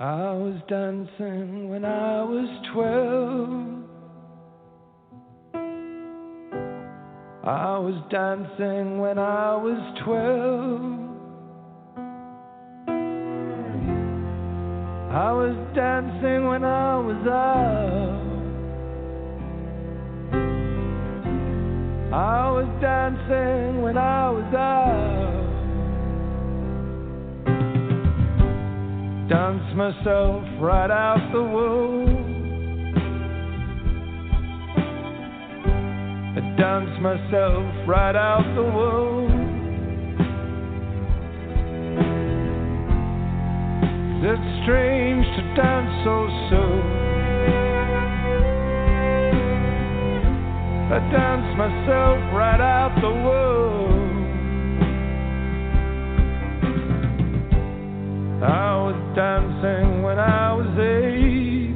I was dancing when I was twelve. I was dancing when I was twelve. I was dancing when I was out. I was dancing when I was out. Myself right out the womb. I dance myself right out the womb. It's strange to dance so soon. I dance myself right out the womb. I was dancing when I was eight.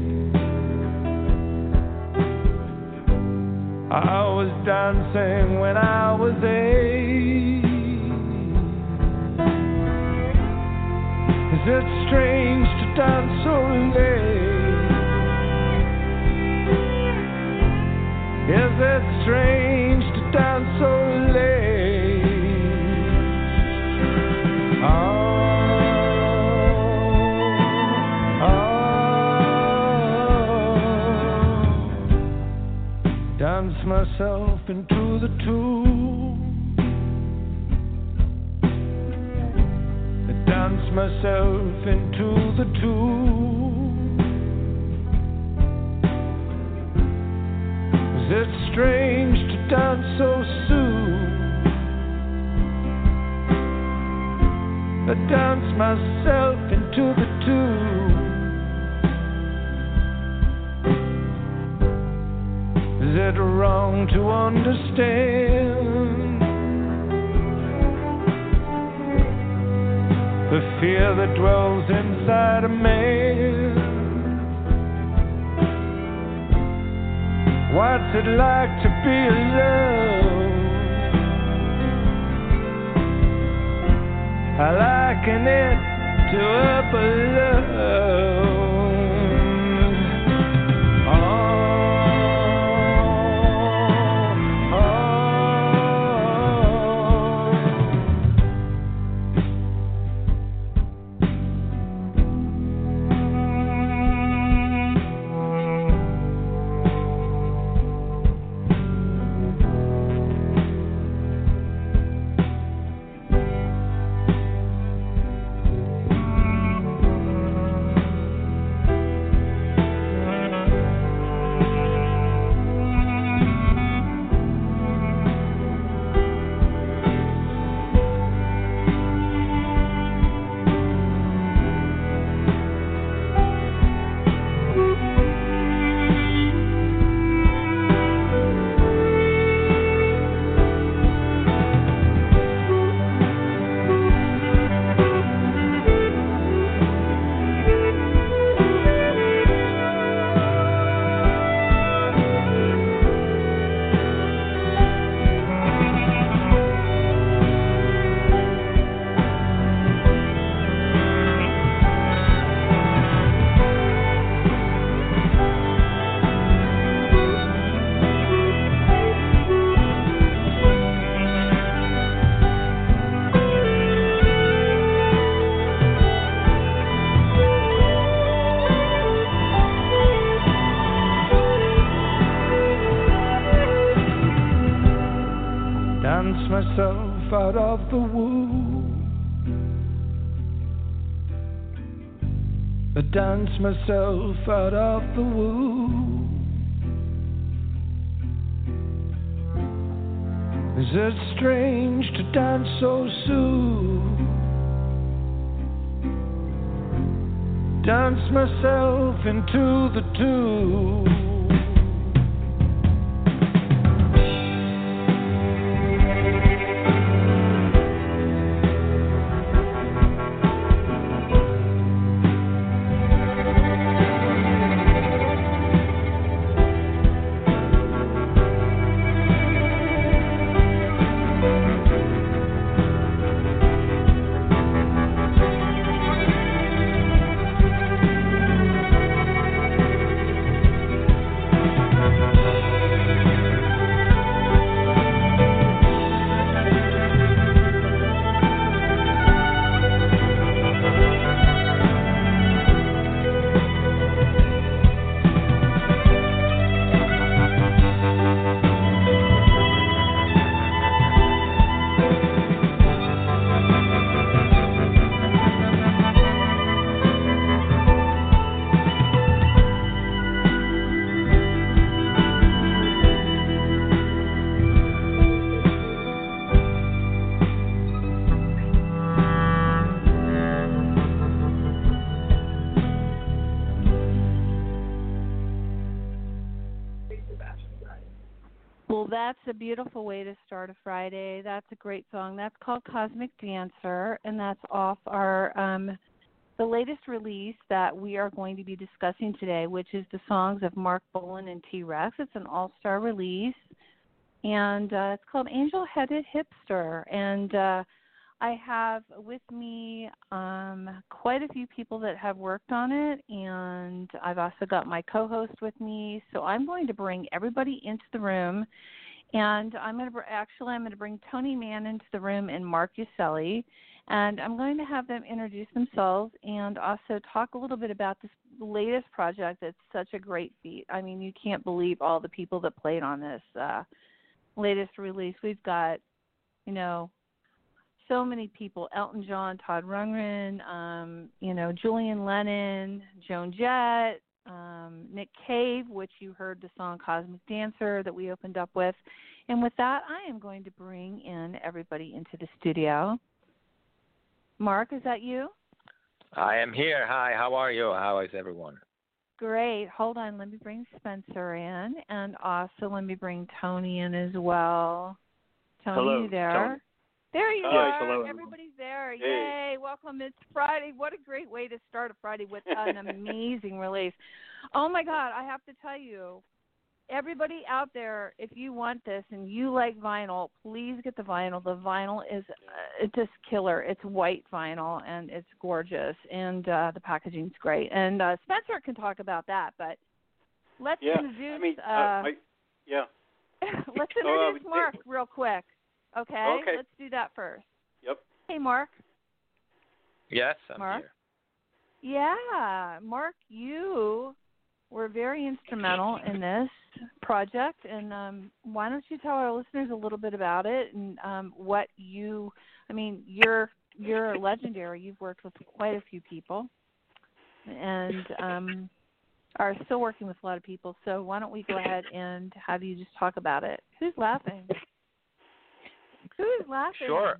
I was dancing when I was eight. Is it strange to dance so late? Is it strange myself into the tomb. I dance myself into the tomb. Is it strange to dance so soon? I dance myself into the tomb. Wrong to understand the fear that dwells inside a man? What's it like to be alone? I liken it to a alone. Dance myself out of the womb. Is it strange to dance so soon? Dance myself into the tomb. That's a beautiful way to start a Friday. That's a great song. That's called Cosmic Dancer, and that's off our um, the latest release that we are going to be discussing today, which is the songs of Marc Bolan and T Rex. It's an all star release, and uh, it's called Angel Headed Hipster. And uh, I have with me um, quite a few people that have worked on it, and I've also got my co host with me. So I'm going to bring everybody into the room. And I'm going to actually I'm going to bring Tony Mann into the room and Marc Urselli, and I'm going to have them introduce themselves and also talk a little bit about this latest project. It's such a great feat. I mean, you can't believe all the people that played on this uh, latest release. We've got, you know, so many people Elton John, Todd Rundgren, um, you know, Julian Lennon, Joan Jett, um, Nick Cave, which you heard the song Cosmic Dancer that we opened up with. And with that, I am going to bring in everybody into the studio. Mark, is that you? I am here. Hi, how are you? How is everyone? Great. Hold on. Let me bring Spencer in, and also let me bring Tony in as well. Tony, hello, you there? Tony. There you Hi, are. hello, Everybody's there. Hey. Yay. Welcome. It's Friday. What a great way to start a Friday with an amazing release. Oh my God. I have to tell you, everybody out there, if you want this and you like vinyl, please get the vinyl. The vinyl is uh, it's just killer. It's white vinyl and it's gorgeous, and uh, the packaging's great. And uh, Spencer can talk about that, but let's Yeah, introduce. I mean, uh, I, yeah. let's Uh, introduce Mark real quick. Okay? Okay. Let's do that first. Yep. Hey, Mark. Yes, I'm Mark? here. Yeah, Mark, you were very instrumental in this project, and um, why don't you tell our listeners a little bit about it and um, what you? I mean, you're you're legendary. You've worked with quite a few people, and um, are still working with a lot of people. So why don't we go ahead and have you just talk about it? Who's laughing? Who is laughing? Sure.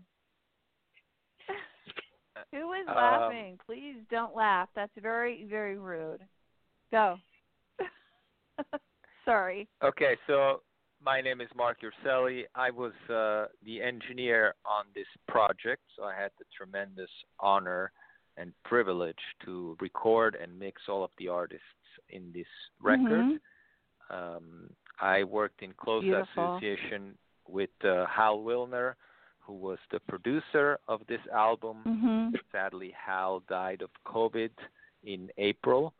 Who is Um, laughing? Please don't laugh. That's very, very rude. Go. Sorry. Okay, so my name is Marc Urselli. I was uh, the engineer on this project, so I had the tremendous honor and privilege to record and mix all of the artists in this record. Mhm. Um, I worked in close Beautiful. association with uh, Hal Willner, who was the producer of this album. Mhm. Sadly, Hal died of COVID in April.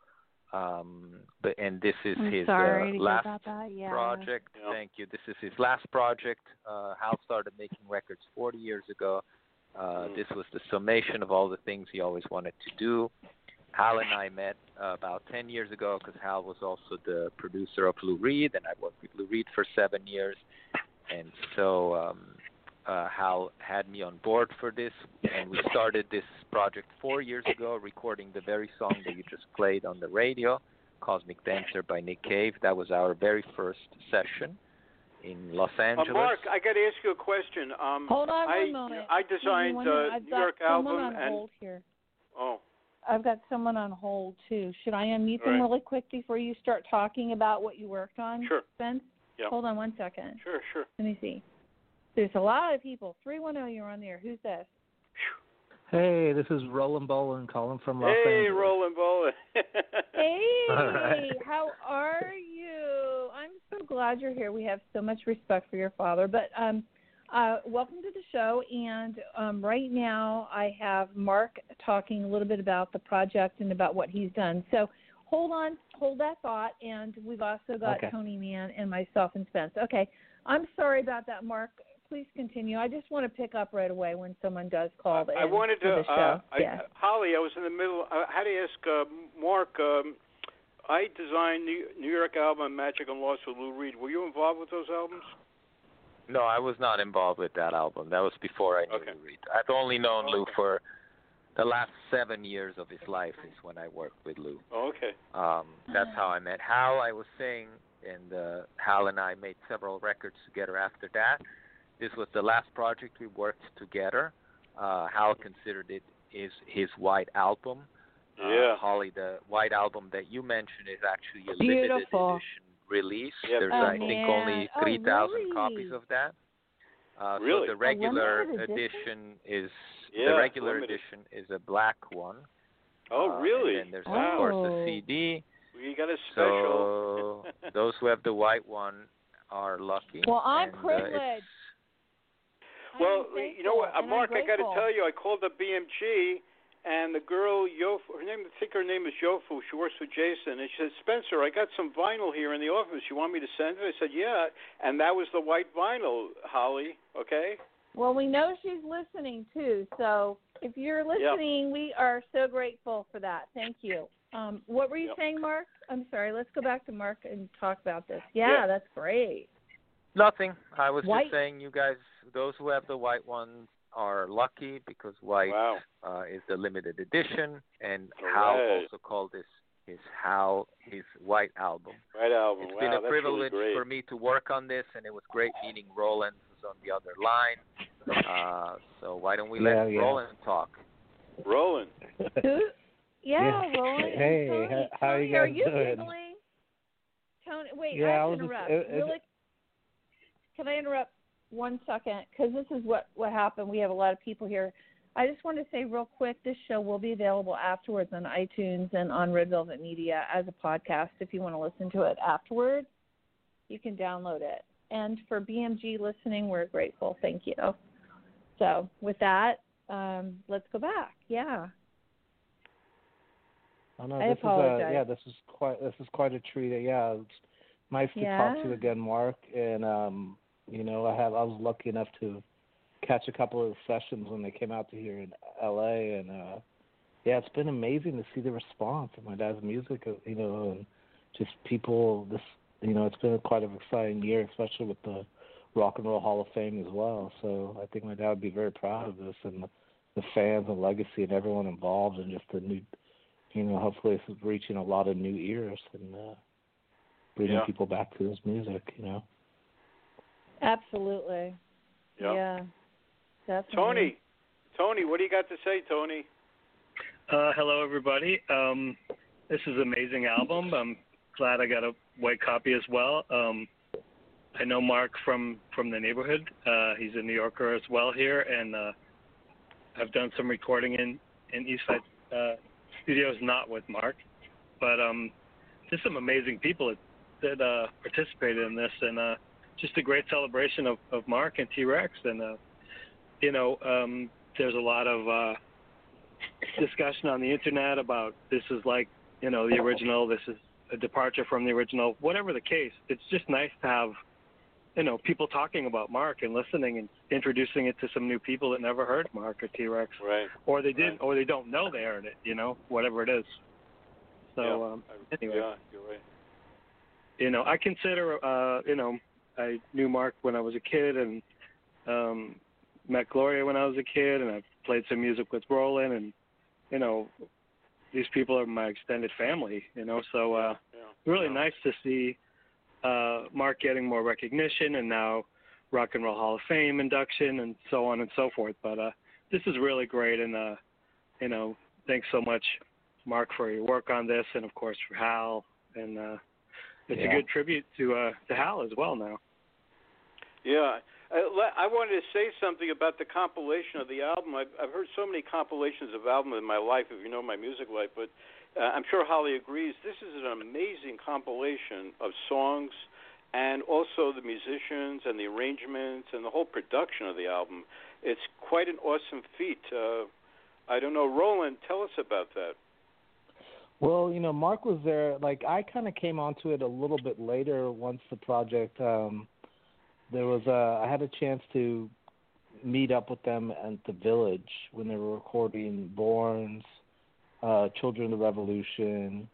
Um, but and this is I'm his sorry uh, last. Yeah. project. Yeah. Thank you. This is his last project. Uh, Hal started making records 40 years ago. Uh, Mm. This was the summation of all the things he always wanted to do. Hal and I met uh, about 10 years ago because Hal was also the producer of Lou Reed, and I worked with Lou Reed for seven years. And so um, uh, Hal had me on board for this, and we started this project four years ago, recording the very song that you just played on the radio, "Cosmic Dancer" by Nick Cave. That was our very first session in Los Uh, Angeles. Mark, I got to ask you a question. Um, Hold on I, one moment. I designed the uh, New York album on and hold here. oh, I've got someone on hold too. Should I unmute All them right. really quick before you start talking about what you worked on? Sure. Spence? Yeah. Hold on one second. sure, sure. Let me see. There's a lot of people. Three one zero. You're on there. Who's this? Hey, this is Rolan Bolan calling from Los hey, Angeles. Roland Bowling. Hey, All right. how are you? I'm so glad you're here. We have so much respect for your father. But um, uh, welcome to the show. And um, right now, I have Mark talking a little bit about the project and about what he's done. So hold on, hold that thought. And we've also got Okay. Tony Mann and myself and Spence. Okay, I'm sorry about that, Mark. Please continue. I just want to pick up right away when someone does call I wanted to. the show. Uh, I, yeah. Holly, I was in the middle. I had to ask uh, Mark. Um, I designed New, New York album Magic and Lost with Lou Reed. Were you involved with those albums? No, I was not involved with that album. That was before I knew Okay. Lou Reed. I've only known Lou for the last seven years of his life is when I worked with Lou. Oh, okay. Um, that's how I met Hal. I was saying, and uh, Hal and I made several records together after that. This was the last project we worked together. Uh, Hal considered it his his white album. Yeah. Uh, Holly, the white album that you mentioned is actually a Beautiful. limited edition release. Yep. There's Oh, I think man. only Oh, 3,000 really? copies of that. Uh, Really? So the regular edition? edition is Yeah, the regular limited. edition is a black one. Oh, Uh, really? And then there's Wow. of course Oh. a CD. We got a special. So those who have the white one are lucky. Well, I'm and, uh, privileged. it's- I well, am you know what, uh, thankful, and I'm Mark, I got to tell you, I called up BMG, and the girl Yofu, her name, I think her name is Yofu. She works with Jason, and she said, Spencer, I got some vinyl here in the office. You want me to send it? I said, yeah, and that was the white vinyl, Holly. Okay. Well, we know she's listening too. So if you're listening, we are so grateful for that. Thank you. Um, what were you Yep. saying, Mark? I'm sorry. Let's go back to Mark and talk about this. Yeah, Yeah. that's great. Nothing. I was White- just saying, you guys, those who have the white ones are lucky because white Wow. uh, is the limited edition, and All Hal right. also called this his Hal his white album. Right album. It's wow, been a privilege really for me to work on this, and it was great meeting Rolan, who's on the other line. Uh, so why don't we Yeah, let yeah. Rolan talk? Rolan. Who? Yeah, Yeah. Rolan. Hey, Tony. how- how Tony, you are guys you doing? giggling? Tony, wait. Yeah, I I have was to just- interrupt. it- it- really? Can I interrupt one second? Because this is what what happened. We have a lot of people here. I just want to say real quick, this show will be available afterwards on iTunes and on Red Velvet Media as a podcast. If you want to listen to it afterwards, you can download it. And for BMG listening, we're grateful. Thank you. So with that, um, let's go back. Yeah. Oh no, I this apologize. is uh, yeah, this is quite this is quite a treat. Yeah, it's nice to Yeah. talk to you again, Mark. And um, you know, I have I was lucky enough to catch a couple of sessions when they came out to here in L.A. and uh, yeah, it's been amazing to see the response of my dad's music. You know, and just people. This you know, it's been quite an exciting year, especially with the Rock and Roll Hall of Fame as well. So I think my dad would be very proud of this and the, the fans and legacy and everyone involved and just the new you know, hopefully this is reaching a lot of new ears and uh, bringing Yeah. people back to his music. You know. Absolutely. Yeah. Yeah. Definitely. Tony. Tony, what do you got to say, Tony? Uh, hello, everybody. Um, this is an amazing album. I'm glad I got a white copy as well. Um, I know Mark from from the neighborhood. Uh, he's a New Yorker as well here, and uh, I've done some recording in in Eastside uh, Studios, not with Mark, but um, just some amazing people that, that uh, participated in this, and uh, just a great celebration of, of Mark and T Rex, and uh, you know, um, there's a lot of uh, discussion on the internet about this is like you know the original this is a departure from the original whatever the case it's just nice to have you know people talking about mark and listening and introducing it to some new people that never heard mark or t-rex Right. or they did Right. or they don't know they heard it you know whatever it is so Yeah. um anyway Yeah, you're right. you know, I consider, uh, you know, I knew Mark when I was a kid and um, met Gloria when I was a kid, and I've played some music with Rolan, and you know, these people are my extended family, you know, so uh, Yeah. really Yeah. nice to see uh, Mark getting more recognition, and now Rock and Roll Hall of Fame induction, and so on and so forth. But uh, this is really great, and uh, you know, thanks so much, Mark, for your work on this, and of course for Hal, and uh, it's Yeah. a good tribute to uh, to Hal as well now. Yeah. I, wanted to say something about the compilation of the album. I've, I've heard so many compilations of albums in my life, if you know my music life, but uh, I'm sure Holly agrees. This is an amazing compilation of songs and also the musicians and the arrangements and the whole production of the album. It's quite an awesome feat. Uh, I don't know, Rolan, tell us about that. Well, you know, Mark was there. Like I kind of came onto it a little bit later once the project. um There was a. I had a chance to meet up with them at the Village when they were recording BØRNS, uh, Children of the Revolution,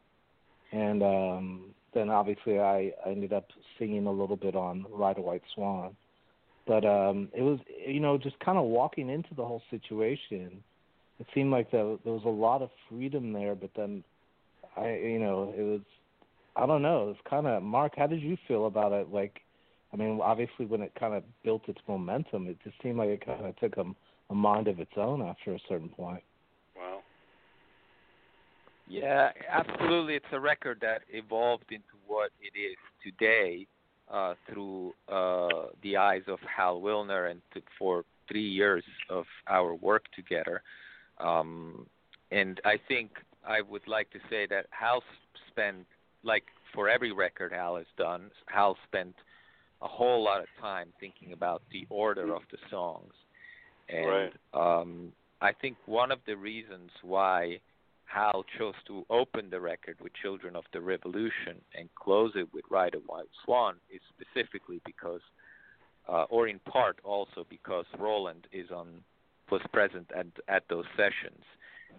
and um then obviously I, I ended up singing a little bit on Ride a White Swan. But um it was you know just kind of walking into the whole situation. It seemed like the, there was a lot of freedom there, but then I you know it was I don't know it's kind of Mark. How did you feel about it? Like, I mean, obviously when it kind of built its momentum, it just seemed like it kind of took a, a mind of its own after a certain point. Wow. Yeah, absolutely. It's a record that evolved into what it is today uh, through uh, the eyes of Hal Willner and to, for three years of our work together. Um, and I think I would like to say that Hal spent, like for every record Hal has done, Hal spent a whole lot of time thinking about the order of the songs. And Right. um, I think one of the reasons why Hal chose to open the record with Children of the Revolution and close it with Ride a White Swan is specifically because, uh, or in part also because Rolan is on was present at at those sessions,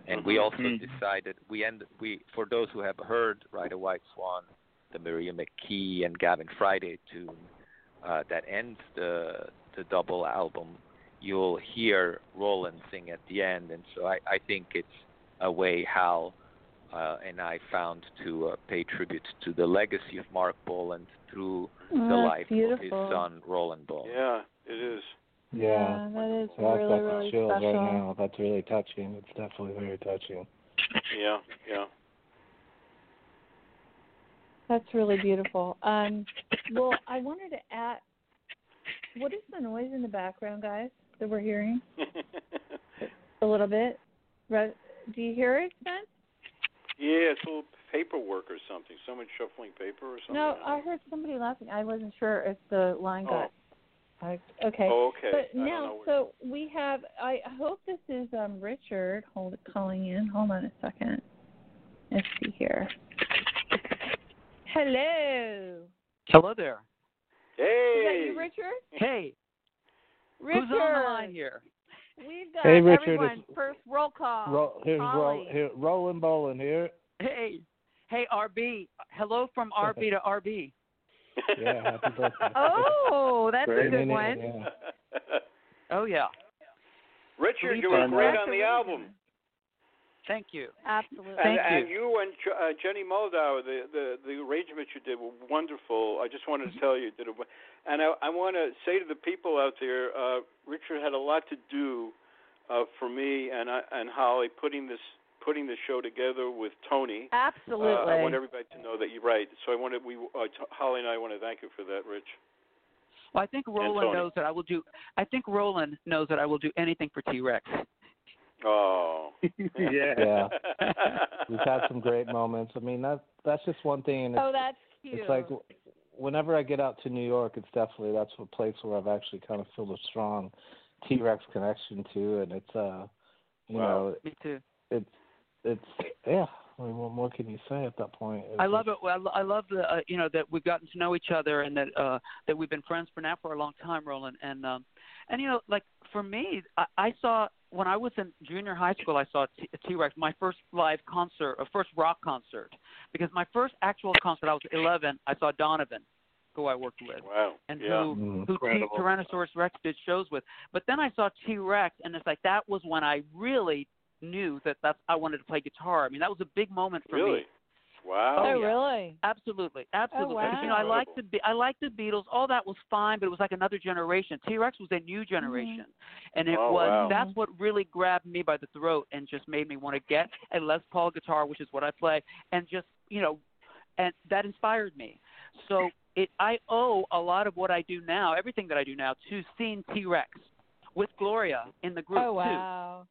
and we Mhm. also Mhm. decided we end we for those who have heard Ride a White Swan, the Maria McKee and Gavin Friday tune uh, that ends the the double album, you'll hear Rolan sing at the end, and so I, I think it's a way Hal uh, and I found to uh, pay tribute to the legacy of Marc Bolan through the Oh, that's life beautiful. of his son Rolan Bolan. Yeah, it is. Yeah. that is So I've really got really chills special. right now. That's really touching. It's definitely very touching. Yeah, yeah. That's really beautiful. Um, well, I wanted to add. What is the noise in the background, guys? That we're hearing a little bit. Do you hear it, Ben? yeah, it's a little paperwork or something. Someone shuffling paper or something. No, I heard somebody laughing. I wasn't sure if the line got. I, okay. Oh, okay. But I now, so we have. I hope this is um Richard. Hold calling in. Hold on a second. Let's see here. Hello. Hello there. hey. Is that you, Richard? Hey, Richard. who's on the line here? We've got Hey, Richard, everyone. First roll call. Ro- here's Ro- Holly. here, Rolan Bolan here. Hey, hey, RB. Hello from RB to RB. Yeah, happy birthday. Oh, that's a good name, one. Yeah. Oh yeah, Richard, you were great on the really album. Good one. thank you. Absolutely. Thank and, you. and you and J- uh, Jenny Moldauer, the, the the arrangements you did were wonderful. I just wanted to tell you, you did a, won- and I, I want to say to the people out there, uh, Richard had a lot to do uh, for me and I, and Holly putting this putting the show together with Tony. Absolutely. Uh, I want everybody to know that you're right. So I wanted we uh, t- Holly and I want to thank you for that, Rich. Well, I think Rolan knows that I will do. I think Rolan knows that I will do anything for T Rex. Oh. yeah. Yeah. We've had some great moments. I mean, that that's just one thing, and it's, oh, that's cute. it's like whenever I get out to New York, it's definitely that's a place where I've actually kind of feel a strong T Rex connection to, and it's uh, you Wow. know, Me too. it's it's yeah. I mean, what more can you say at that point? It's I love just- it. Well, I I love the uh, you know that we've gotten to know each other and that uh that we've been friends for now for a long time, Rolan. And um and you know like for me, I, I saw when I was in junior high school, I saw T- T-Rex my first live concert, a first rock concert, because my first actual concert I was 11. I saw Donovan, who I worked with, wow. and yeah. who Mm. who T- Tyrannosaurus Rex did shows with. But then I saw T Rex, and it's like that was when I really knew that that's I wanted to play guitar. I mean, that was a big moment for Really? me. Wow. oh, Oh, yeah. really? Absolutely, oh, absolutely. Oh, wow. You know, I like the Be- I like the Beatles. All that was fine, but it was like another generation. T Rex was a new mm-hmm. generation, and it Oh, was wow. that's what really grabbed me by the throat and just made me want to get a Les Paul guitar, which is what I play, and just you know, and that inspired me. So it I owe a lot of what I do now, everything that I do now, to seeing T Rex with Gloria in the group Oh, too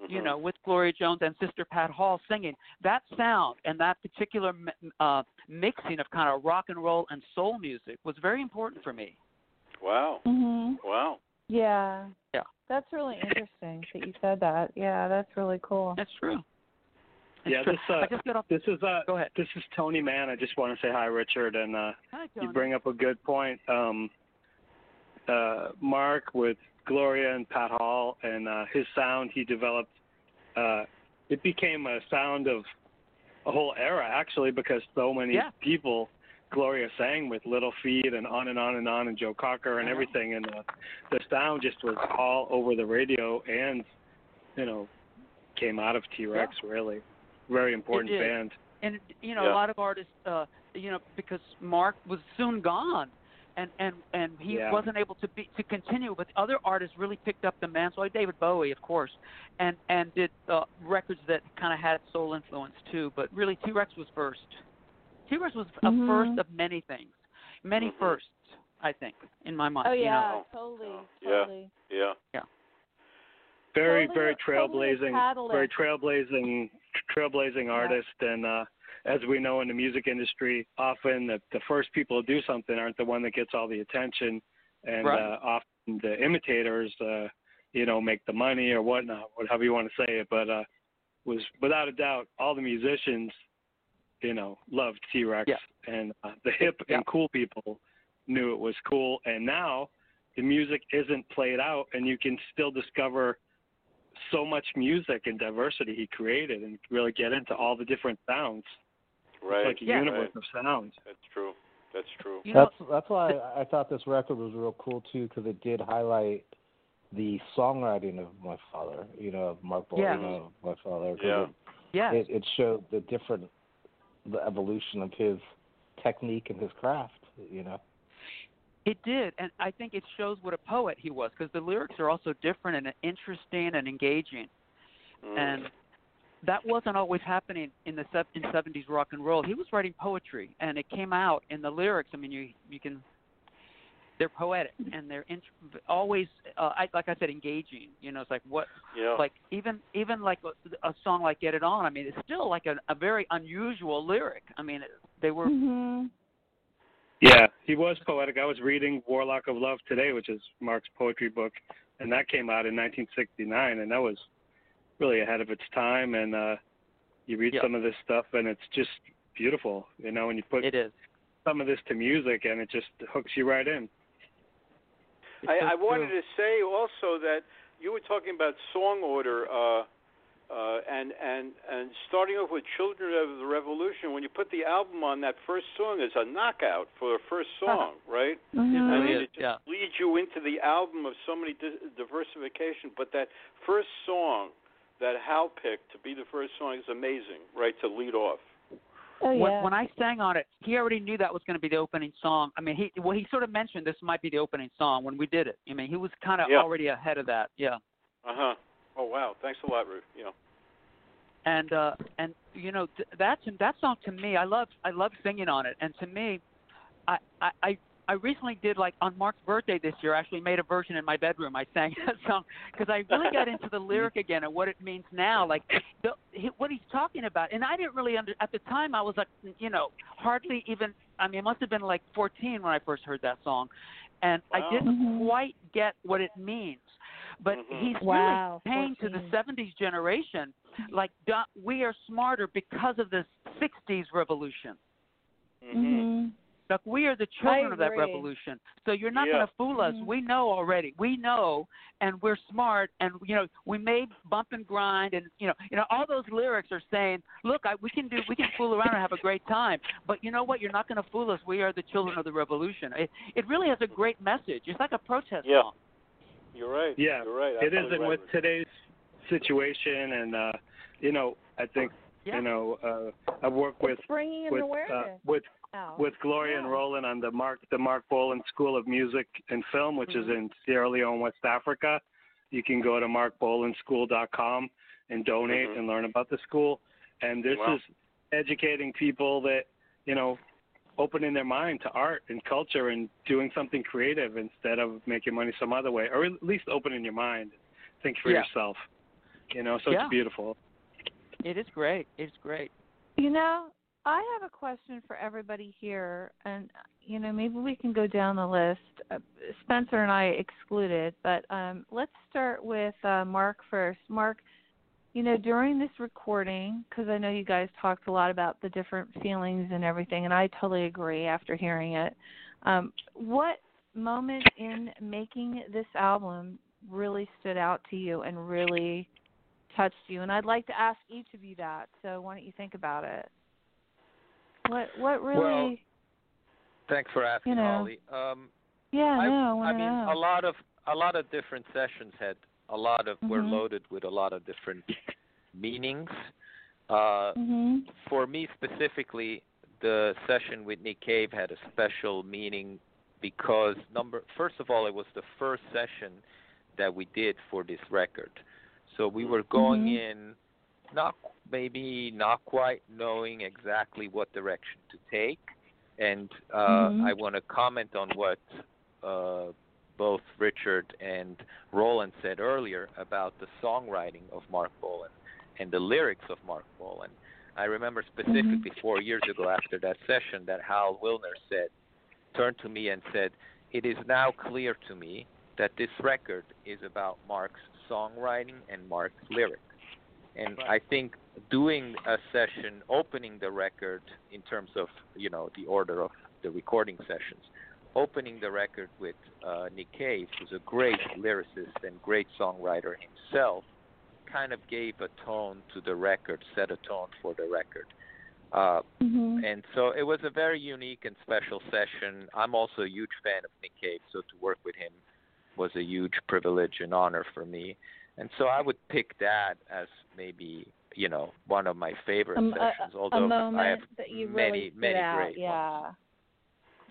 wow. you know, with Gloria Jones and Sister Pat Hall singing. That sound and that particular uh, mixing of kind of rock and roll and soul music was very important for me. Wow. Mhm. Wow. Yeah. Yeah. That's really interesting that you said that. Yeah, that's really cool. That's true. It's Yeah, true. this, uh, I just got off. This is uh Go ahead. this is Tony Mann. I just want to say hi, Richard, and uh Hi, you bring up a good point. Um uh Mark with Gloria and Pat Hall and uh his sound he developed uh it became a sound of a whole era actually because so many Yeah. people Gloria sang with Little Feat and on and on and on and Joe Cocker and everything and uh, the sound just was all over the radio and you know came out of T Rex really. Very important band. and you know Yeah. a lot of artists uh you know because mark was soon gone and and and he Yeah. wasn't able to be to continue. But other artists really picked up the mantle. Like David Bowie, of course, and and did uh, records that kind of had soul influence too. But really, T Rex was first. T Rex was a Mhm. first of many things, many Mhm. firsts. I think, in my mind. Oh you know. yeah, totally, Oh, yeah. Yeah. Oh, very Totally- very trailblazing catalyst. very trailblazing trailblazing artist and uh as we know in the music industry often the the first people to do something aren't the one that gets all the attention and Right. uh often the imitators uh you know make the money or whatnot whatever you want to say it but uh was without a doubt all the musicians you know loved t-rex Yeah. and uh, the hip Yeah. and cool people knew it was cool and now the music isn't played out and you can still discover so much music and diversity he created and really get into all the different sounds. Right. It's like a Yeah. universe Right. of sounds. That's true. That's true. You know, that's that's why I, I thought this record was real cool too because it did highlight the songwriting of my father, you know, of Marc Bolan, Yeah. you know, my father. Yeah. It, yes. it, it showed the different, the evolution of his technique and his craft, you know. It did, and I think it shows what a poet he was because the lyrics are also different and interesting and engaging, Mm. and that wasn't always happening in the sev- in seventies rock and roll. He was writing poetry, and it came out in the lyrics. I mean, you you can they're poetic and they're int- always uh, I, like I said engaging. You know, it's like what yeah. like even even like a, a song like Get It On. I mean, it's still like a, a very unusual lyric. I mean, they were hmm Yeah, he was poetic. I was reading Warlock of Love today, which is Mark's poetry book, and that came out in 1969, and that was really ahead of its time. And uh, you read Yeah. some of this stuff, and it's just beautiful, you know. And you put it is. some of this to music, and it just hooks you right in. I, I wanted to say also that you were talking about song order, uh, uh, and and and starting off with "Children of the Revolution." When you put the album on, that first song is a knockout for the first song, right? It I really mean, it just Yeah. leads you into the album of so many di- diversification. But that first song that Hal picked to be the first song is amazing, right? To lead off. Oh when, yeah. when I sang on it, he already knew that was going to be the opening song. I mean, he well, he sort of mentioned this might be the opening song when we did it. I mean, he was kind of Yeah. already ahead of that. Yeah. Uh huh. Oh wow! Thanks a lot, Ruth. Yeah. And uh and you know th- that that song to me, I love I love singing on it. And to me, I I I I recently did like on Mark's birthday this year. I actually made a version in my bedroom. I sang that song because I really got into the lyric again and what it means now. Like the, he, what he's talking about, and I didn't really under at the time. I was like, you know, hardly even. I mean, it must have been like 14 when I first heard that song, and Wow. I didn't Mhm. quite get what it means. But Mhm. he's Wow, really saying to the 70s generation, like, we are smarter because of the 60s revolution. Mhm. hmm Like we are the children of that revolution. So you're not Yeah. going to fool us. Mhm. We know already. We know, and we're smart. And you know, we may bump and grind, and you know, you know, all those lyrics are saying, look, I, we can do, we can fool around and have a great time. But you know what? You're not going to fool us. We are the children of the revolution. It, it really has a great message. It's like a protest Yeah. song. You're right. Yeah, You're right. it is, Absolutely and right, with today's situation, and uh, you know, I think Yeah. you know, uh, I've worked with bringing in with uh, with now. with Gloria and Rolan on the Mark the Marc Bolan School of Music and Film, which is Mhm. in Sierra Leone, West Africa. You can go to markbolanschool.com and donate Mhm. and learn about the school. And this Wow. is educating people that you know opening their mind to art and culture and doing something creative instead of making money some other way, or at least opening your mind. Think for Yeah. yourself. You know, so Yeah. it's beautiful. It is great. It's great. You know, I have a question for everybody here, and you know, maybe we can go down the list. Uh, Spencer and I excluded, but um, let's start with uh, Mark first. Mark, you know, during this recording, because I know you guys talked a lot about the different feelings and everything, and I totally agree after hearing it. Um, what moment in making this album really stood out to you and really touched you? And I'd like to ask each of you that. So why don't you think about it? What what really? Well, Thanks for asking, You know. Holly. Um, yeah, I, no, I I mean, know. a lot of a lot of different sessions had a lot of were Mhm. loaded with a lot of different meanings. Uh, mhm. for me specifically, the session with Nick Cave had a special meaning because number first of all, it was the first session that we did for this record, so we were going Mhm. in not maybe not quite knowing exactly what direction to take, and uh, Mhm. I want to comment on what uh, both Richard and Rolan said earlier about the songwriting of Marc Bolan and the lyrics of Marc Bolan. I remember specifically four years ago after that session that Hal Willner said, turned to me and said, It is now clear to me that this record is about Mark's songwriting and Mark's lyrics. And I think doing a session, opening the record in terms of, you know, the order of the recording sessions, opening the record with uh, Nick Cave, who's a great lyricist and great songwriter himself, kind of gave a tone to the record, set a tone for the record. Uh, Mhm. and so it was a very unique and special session. I'm also a huge fan of Nick Cave, so to work with him was a huge privilege and honor for me. And so I would pick that as maybe you know one of my favorite Um, sessions. a Although moment I have that you many really stood many out. great yeah. ones.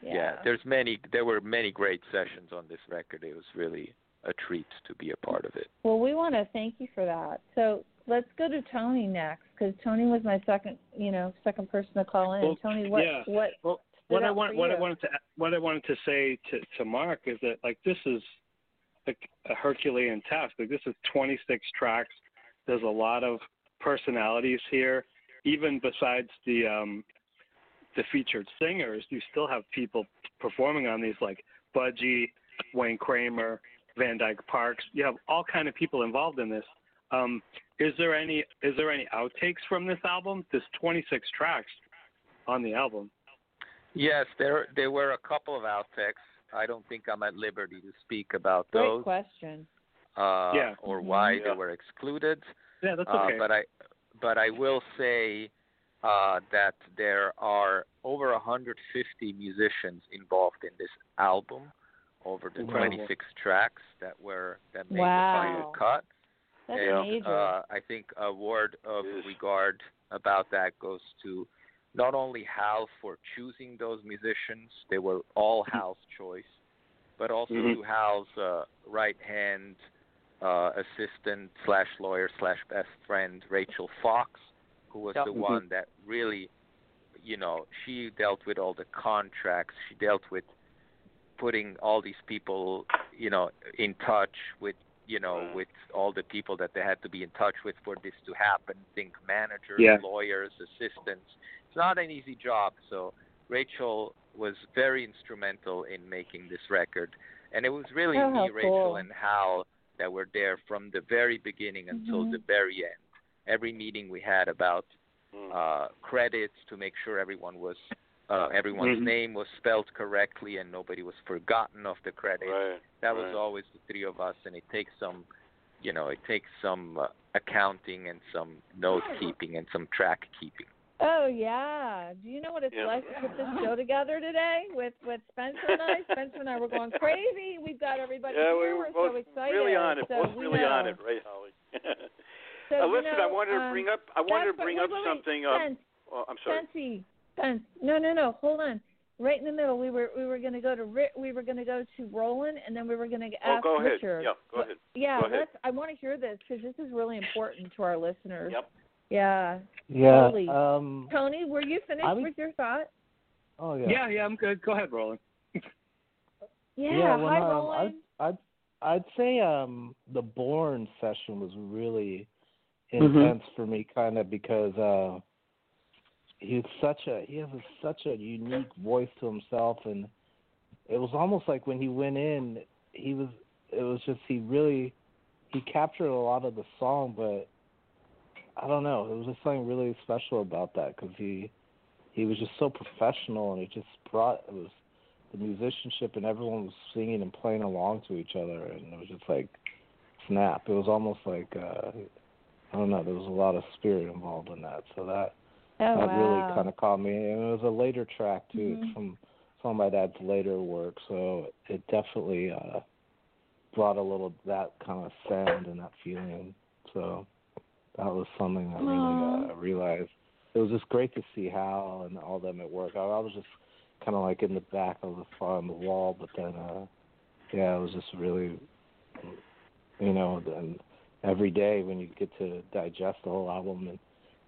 yeah. there's many. There were many great sessions on this record. It was really a treat to be a part of it. Well, we want to thank you for that. So let's go to Tony next, because Tony was my second, you know, second person to call in. Well, Tony, what yeah. what Well, what I want, for what I wanted to, what I wanted to say to to Mark is that like this is like a Herculean task. Like this is 26 tracks. There's a lot of personalities here. Even besides the um the featured singers, you still have people performing on these like Budgie, Wayne Kramer, Van Dyke Parks. You have all kind of people involved in this. Um, is there any is there any outtakes from this album? There's 26 tracks on the album. Yes, there there were a couple of outtakes. I don't think I'm at liberty to speak about Great those question. uh, Yeah. or Mhm. why Yeah. they were excluded. Yeah, that's Uh, okay. but I but I will say uh, that there are over 150 musicians involved in this album over the Incredible. 26 tracks that were that made Wow. the final cut. That's and major. uh, I think a word of Yes. regard about that goes to not only Hal for choosing those musicians, they were all Hal's choice, but also Mhm. to Hal's uh, right hand uh, assistant slash lawyer slash best friend Rachel Fox, who was the Mhm. one that really, you know, she dealt with all the contracts. She dealt with putting all these people, you know, in touch with, you know, with all the people that they had to be in touch with for this to happen. Think managers, Yeah. lawyers, assistants. It's not an easy job. So Rachel was very instrumental in making this record, and it was really Oh, me, how Rachel, cool. and Hal that were there from the very beginning until Mhm. the very end. Every meeting we had about Mm. uh, credits to make sure everyone was uh, everyone's Mhm. name was spelled correctly and nobody was forgotten of the credits. Right. That was right. always the three of us, and it takes some, you know, it takes some uh, accounting and some note keeping and some track keeping. Oh yeah. Do you know what it's Yeah. like to put this show together today with with Spencer and I? Spencer and I were going crazy. We've got everybody Yeah, we here. were We're both so excited. really on it. So both we really on it, right, Holly? So, uh, listen, I wanted to um, bring up. I wanted to bring up wait, something. Um, oh, I'm sorry. Spencey, Spence. No, no, no. Hold on. Right in the middle, we were we were going to go to we were going to go to Rolan, and then we were going to Oh, ask go ahead. Richard. Yeah, go ahead. Yeah, Go ahead. I want to hear this because this is really important to our listeners. Yep. Yeah. Yeah. Um. Tony, were you finished I was- with your thought? Oh yeah. yeah. yeah, I'm good. Go ahead, Rolan. Yeah. well, Hi, no, Rolan. I'd, I'd I'd say um the Born session was really Mhm. intense for me, kind of because uh he's such a he has a, such a unique voice to himself, and it was almost like when he went in, he was it was just he really he captured a lot of the song, but I don't know, There was just something really special about that because he he was just so professional, and it just brought it was the musicianship and everyone was singing and playing along to each other and it was just like snap. It was almost like uh i don't know there was a lot of spirit involved in that. So that oh, that wow. really kind of caught me. And it was a later track too. Mhm. it's from some of my dad's later work. So it definitely uh brought a little that kind of sound and that feeling. So that was something that really uh realized it was just great to see Hal and all them at work. I, I was just kind of like in the back of the far on the wall. But then, uh, yeah, it was just really, you know, then every day when you get to digest the whole album and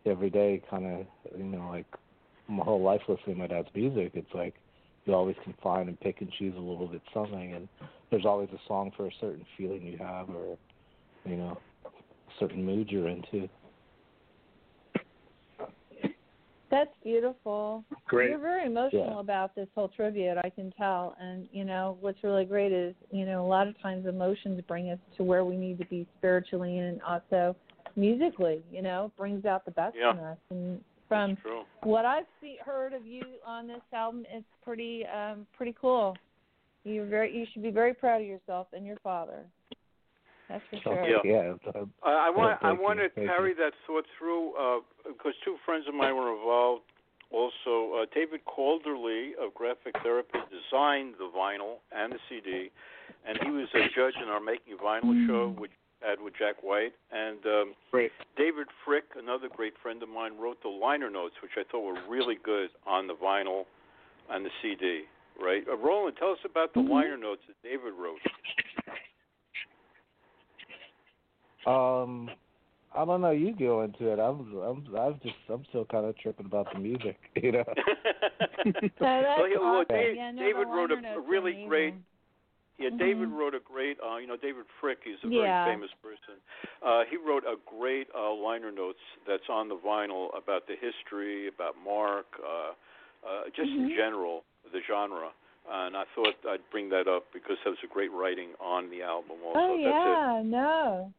every day kind of, you know, like my whole life listening to my dad's music, it's like you always can find and pick and choose a little bit something, and there's always a song for a certain feeling you have or, you know, certain mood you're into. That's beautiful. Great. You're very emotional Yeah. about this whole tribute, I can tell. And you know, what's really great is, you know, a lot of times emotions bring us to where we need to be spiritually and also musically, you know, brings out the best Yeah. in us. And from what I've see, heard of you on this album, it's pretty um pretty cool. You're very you should be very proud of yourself and your father. That's for sure. Yeah. yeah. it's- Uh, I want I want to carry you. that thought through uh, because two friends of mine were involved. Also, uh, David Calderly of Graphic Therapy designed the vinyl and the CD, and he was a judge in our Making Vinyl show, which we had with Jack White. And um, Great. David Fricke, another great friend of mine, wrote the liner notes, which I thought were really good on the vinyl and the CD. Right, uh, Rolan, tell us about the Mhm. liner notes that David wrote. Um, I don't know. You go into it. I'm, I'm, I'm just, I'm still kind of tripping about the music. You know. So that's well, yeah, well, awesome. Dave, yeah, no, David wrote a, a notes are really great. Yeah, David Mhm. wrote a great. Uh, you know, David Fricke. He's a Yeah. very famous person. Uh, he wrote a great uh, liner notes that's on the vinyl about the history, about Marc, uh, uh, just in Mhm. general, the genre. And I thought I'd bring that up because there was a great writing on the album. Also, Oh that's yeah, no,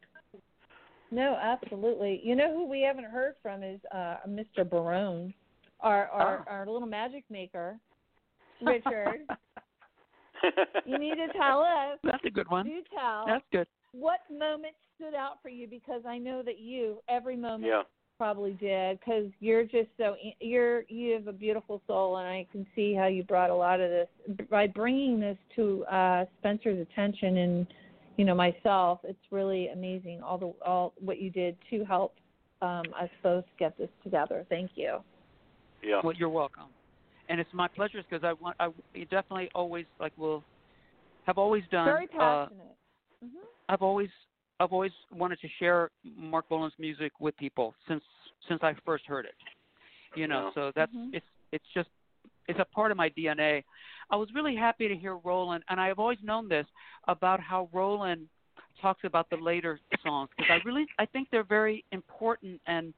no, absolutely. You know who we haven't heard from is uh Mr. Barone, our our Oh. our little magic maker, Richard. you need to tell us. That's a good one. Do tell That's good. what moment stood out for you because I know that you every moment yeah. probably did because you're just so you're you have a beautiful soul and I can see how you brought a lot of this by bringing this to uh Spencer's attention and you know myself it's really amazing all the all what you did to help um us both get this together thank you Yeah. Well, you're welcome. And it's my pleasure because I want I you definitely always like will have always done very uh passionate mhm I've always I've always wanted to share Marc Bolan's music with people since since I first heard it. You know, Yeah. so that's Mhm. it's it's just it's a part of my DNA. I was really happy to hear Rolan, and I've always known this about how Rolan talks about the later songs because I really I think they're very important and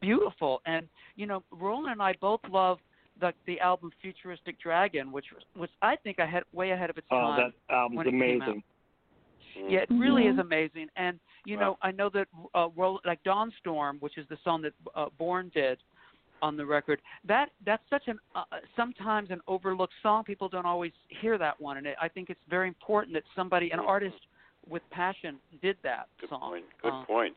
beautiful. And you know, Rolan and I both love the the album Futuristic Dragon, which was which I think ahead way ahead of its Oh, time. that album's when it came out. amazing. Yeah, it really is Mhm. amazing. And you Wow. know, I know that uh, Roll, like Dawn Storm, which is the song that uh, BØRNS did on the record. That that's such an uh, sometimes an overlooked song. People don't always hear that one, and it, I think it's very important that somebody, an artist with passion, did that Good song. point. Good Uh, point.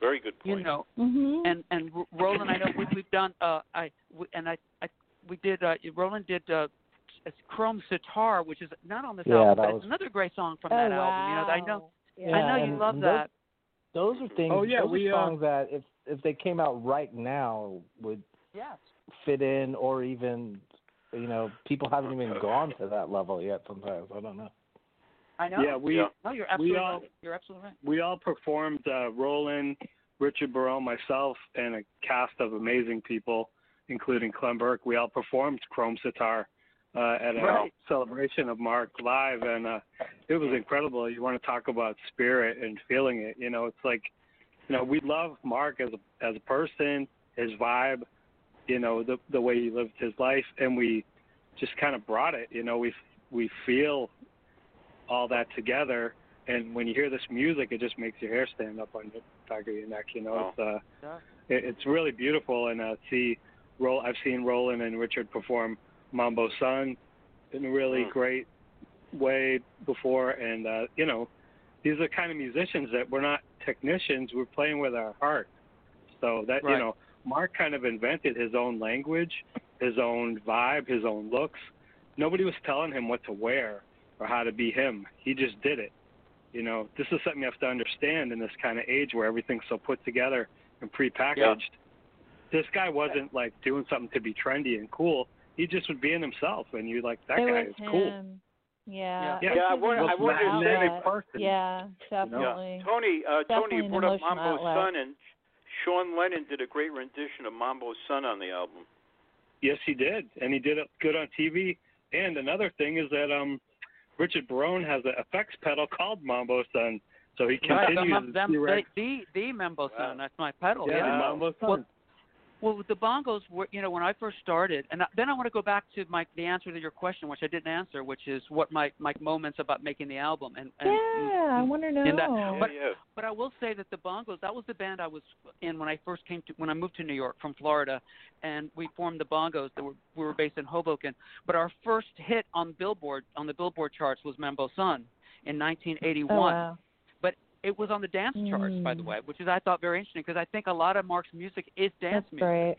Very good point. You know, mhm and and Rolan, I know we, we've done. Uh, I we, and I, I we did. Uh, Roland did. Uh, it's Chrome Sitar, which is not on this Yeah, album, but was- it's another great song from oh, that wow. album. You know, I know, yeah. I know you love those- that. Those are things. Oh, yeah, those we, are uh, songs that if if they came out right now would Yes. fit in, or even you know people haven't even gone to that level yet. Sometimes I don't know. I know. Yeah, we Yeah. No, you're absolutely all- right. You're absolutely right. we all performed. Uh, Rolan, Richard Barone, myself, and a cast of amazing people, including Clem Burke. We all performed Chrome Sitar uh, at a Right. celebration of Marc live, and uh, it was incredible. You want to talk about spirit and feeling it. You know, it's like, you know, we love Marc as a as a person, his vibe, you know, the the way he lived his life, and we just kind of brought it. You know, we we feel all that together and when you hear this music, it just makes your hair stand up on the back of your neck. You know, Wow. it's uh, Yeah. it, it's really beautiful. And uh, see, roll. I've seen Rolan and Richard perform Mambo Sun in a really Mm. great way before, and uh, you know, these are the kind of musicians that we're not technicians. We're playing with our heart. So that you know, Marc kind of invented his own language, his own vibe, his own looks. Nobody was telling him what to wear or how to be him. He just did it. You know, this is something you have to understand in this kind of age where everything's so put together and prepackaged. This guy wasn't like doing something to be trendy and cool. He he just was being himself, and you're like that it guy is him. cool. Yeah. Yeah. Yeah, I It's wanted- an I wanted to emotional say- outlet. person. Yeah, Yeah. definitely. Tony, uh, Tony, Definitely you brought up emotional Mambo's outlet. son, and Sean Lennon did a great rendition of Mambo Sun on the album. Yes, he did, and he did it good on TV. And another thing is that um, Richard Barone has an effects pedal called Mambo Sun, so he Right, continues the, them, T-Rex. the, the the Mambo Wow. Sun. That's my pedal. yeah, yeah. Mambo Sun. Well, Well, with the bongos, were, you know, when I first started, and then I want to go back to my the answer to your question, which I didn't answer, which is what my my moments about making the album. And, and Yeah, I want to know. in that- Yeah, But- yeah. but I will say that the Bongos, that was the band I was in when I first came to when I moved to New York from Florida, and we formed the Bongos. That were we were based in Hoboken. But our first hit on Billboard on the Billboard charts was Mambo Sun in 1981. Oh, wow. It was on the dance charts, by the Mm. way, which is I thought very interesting because I think a lot of Marc's music is dance That's music. great.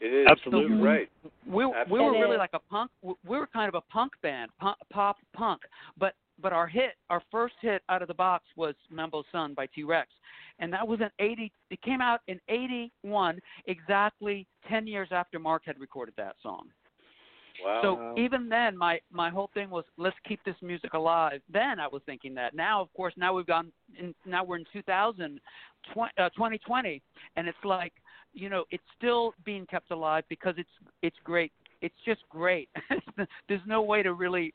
It is. Absolutely. You're right. we we were really like a punk we were kind of a punk band pop, pop punk but but our hit our first hit out of the box was Mambo Sun by T-Rex and that was in 80 it came out in 81 exactly 10 years after Marc had recorded that song Wow. so even then my my whole thing was let's keep this music alive then I was thinking that now of course now we've gone in, now we're in 2000 tw- uh, 2020 and it's like you know it's still being kept alive because it's it's great it's just great there's no way to really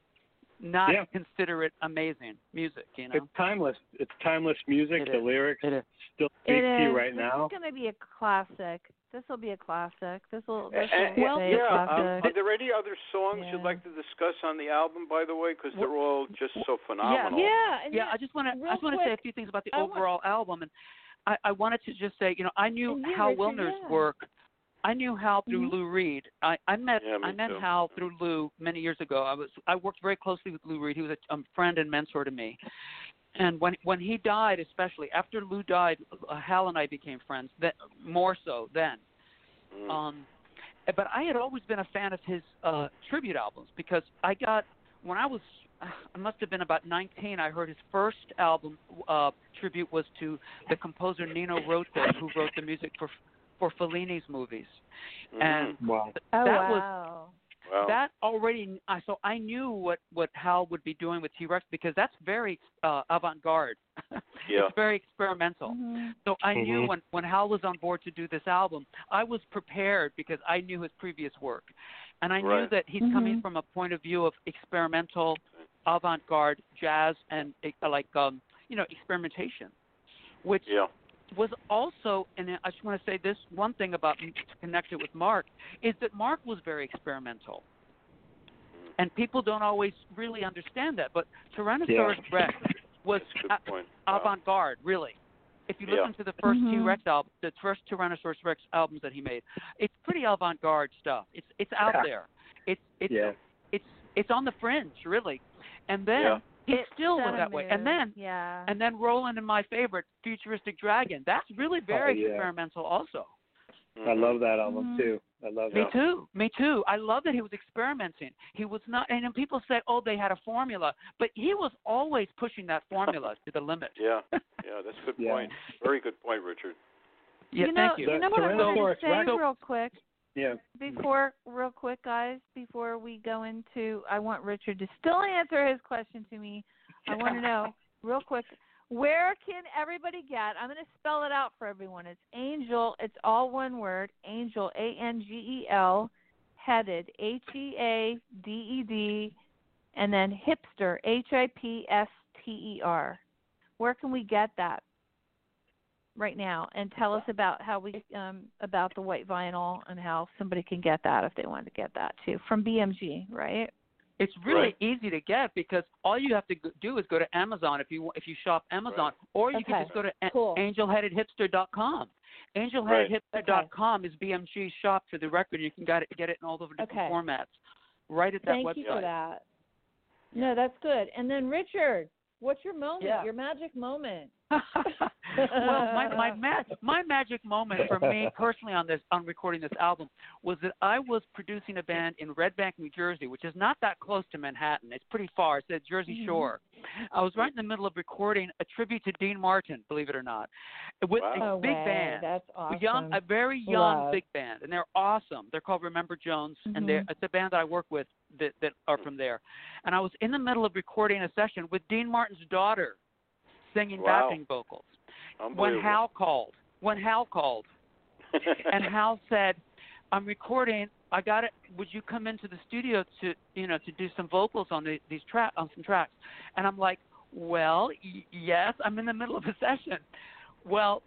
not Yeah. consider it amazing music you know It's timeless. It's timeless music. It the is. lyrics It is. still It speak to you is. right this now. is going to be a classic. This will be a classic. This will. This And- will and- a yeah, um, classic. are there any other songs Yeah. you'd like to discuss on the album, by the way? Because they're all just so phenomenal. yeah, and yeah, yet- I just want to I just want to say a few things about the I want- overall album, and I, I wanted to just say, you know, I knew And you, Hal Willner's yeah. work. I knew Hal through Mhm. Lou Reed. I, I met Yeah, me I met too. Hal through Lou many years ago. I was I worked very closely with Lou Reed. He was a um, friend and mentor to me. And when when he died, especially after Lou died, uh, Hal and I became friends. That more so then. Mm. Um, but I had always been a fan of his uh, tribute albums because I got when I was I must have been about 19. I heard his first album uh, tribute was to the composer Nino Rota, who wrote the music for for Fellini's movies, Mhm. and Wow. Oh that was wow. wow. that already. I so I knew what what Hal would be doing with T Rex because that's very uh, avant-garde. Yeah. it's very experimental. Mhm. So I knew Mhm. when when Hal was on board to do this album, I was prepared because I knew his previous work, and I knew that he's coming Mhm. from a point of view of experimental, avant-garde jazz and uh, like um you know experimentation, which yeah. Was also and I just want to say this one thing about to connect it with Marc is that Marc was very experimental. And people don't always really understand that, but Tyrannosaurus Rex was That's a good a- point. Wow. avant-garde, really. If you Yeah. listen to the 1st Mhm. T-Rex album, the first Tyrannosaurus Rex albums that he made, it's pretty avant-garde stuff. It's it's out Yeah. there. It's it's Yeah. it's it's on the fringe, really. And then Yeah. He It still set went that way. And then yeah. and then Rolan and my favorite, Futuristic Dragon. That's really very Oh, yeah. experimental, also. I love that album Mhm. too. I love it. Me that. too. Me too. I love that he was experimenting. He was not, and then people say, "Oh, they had a formula," but he was always pushing that formula to the limit. Yeah. Yeah, that's a good Yeah. point. Very good point, Richard. Yeah, you know, thank you. The You know what I wanted Tyrannosaurus to say real quick Yeah. before, real quick, guys, before we go into, I want Richard to still answer his question to me. I want to know real quick. Where can everybody get? I'm going to spell it out for everyone. It's Angel. It's all one word. Angel. A N G E L. Headed. H E A D E D. And then hipster. H I P S T E R. Where can we get that? Right now and tell us about how we um about the white vinyl and how somebody can get that if they want to get that too from BMG, right? It's really Right. easy to get because all you have to do is go to Amazon if you if you shop Amazon, or you can just go to a- Cool. angelheadedhipster.com. Angelheadedhipster.com is BMG's shop for the record. You can get it get it in all over different Okay. formats. Right at that Thank website. you for that. No, that's good. And then Richard, what's your moment? Yeah. Your magic moment? well, my my ma- my magic moment for me personally on this on recording this album was that I was producing a band in Red Bank, New Jersey, which is not that close to Manhattan. It's pretty far. It's at Jersey Mm-hmm. Shore. I was right in the middle of recording a tribute to Dean Martin, believe it or not, with Wow. a big way. band. That's awesome. A young, a very young Love. big band, and they're awesome. They're called Remember Jones, and they're Mhm. it's a band that I work with that that are from there. And I was in the middle of recording a session with Dean Martin's daughter, singing Wow. backing vocals. When Hal called, when Hal called, and Hal said, "I'm recording. I got it. Would you come into the studio to, you know, to do some vocals on the, these track on some tracks?" And I'm like, "Well, y- yes. I'm in the middle of a session." Well,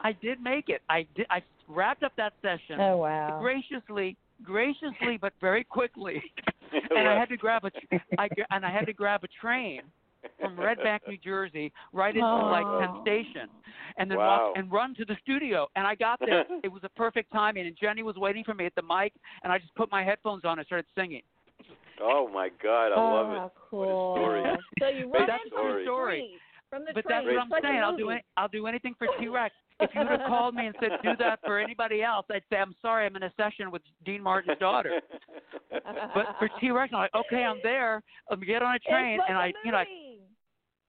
I did make it. I did. I wrapped up that session Oh wow. graciously, graciously, but very quickly. and I had to grab a, I, and I had to grab a train from Red Bank, New Jersey, right into like Penn Oh. Station, and then Wow. walk and run to the studio. And I got there. it was a perfect timing, and Jenny was waiting for me at the mic, and I just put my headphones on and started singing. Oh my God, I love it. oh, it. cool. What a story. So you Great run That's a story. story. from the But train. that's what I'm It's like saying. I'll do any, I'll do anything for T Rex. If you would have called me and said do that for anybody else, I'd say I'm sorry, I'm in a session with Dean Martin's daughter. But for T Rex, I'm like, okay, I'm there. Let me get on a train, like and a I, you know, I, movie.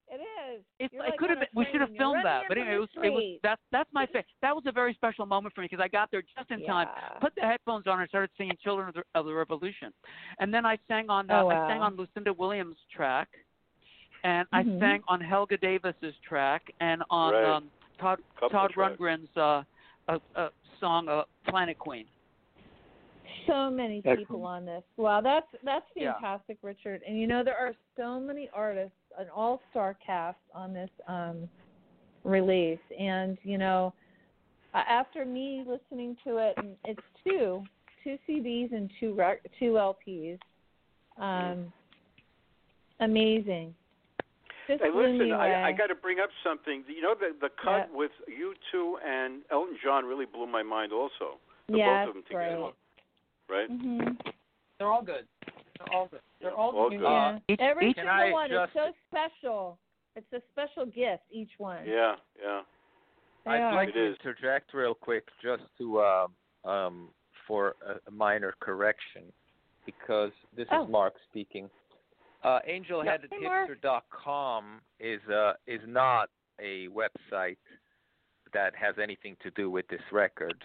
It is. It's, You're it like could have been. We should have filmed that, but anyway, it was. the It was. That's that's my fa- That was a very special moment for me because I got there just in time. Yeah. Put the headphones on and started singing "Children of the, of the Revolution," and then I sang on. Uh, Oh, I sang on Lucinda Williams' track, and Mhm. I sang on Helga Davis's track, and on Right. um, Todd Couple Todd tracks. Rundgren's uh, uh, uh, song uh, "Planet Queen." so many Excellent. people on this. Wow, that's that's Yeah. fantastic, Richard. And you know there are so many artists, an all-star cast on this um release. And you know, uh, after me listening to it, and it's two, two CDs and two rec- two LPs. Um, amazing. Just Hey, listen, me. I, I got to bring up something. You know, the the cut Yeah. with you two and Elton John really blew my mind. Also, the yeah, both of them together, great. right? hmm They're all good. They're all good. They're all, All good. good. Yeah. Each- Every each- Can single I one is so special. It's a special gift, each one. Yeah, yeah. They I'd are. like to interject real quick just to um, um, for a, a minor correction because this Oh. is Marc speaking. Uh, AngelHeadedHipster.com is uh, is not a website that has anything to do with this record.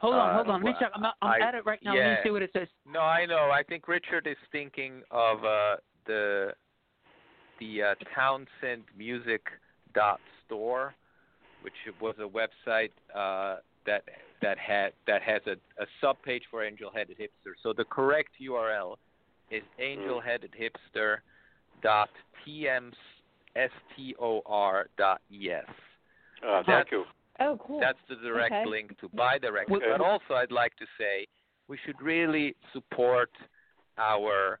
Hold on, Uh, hold on. Let me well, check. I'm, I'm I- at it right now. Let me see what it says. No, I know. I think Richard is thinking of uh, the the uh, Townsend Music dot store, which was a website uh, that that had that has a, a sub page for Angel Headed Hipster. So the correct URL is angelheadedhipster dot tm s t o r dot es. Uh, thank you. Oh, cool. That's the direct Okay. link to buy the record. Okay. But also, I'd like to say we should really support our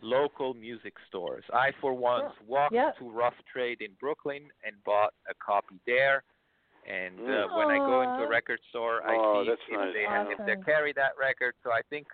local music stores. I, for once, walked Yep. to Rough Trade in Brooklyn and bought a copy there. And uh, Mm. when I go into a record store, I Oh, see if nice. they have, if they carry that record. So I think,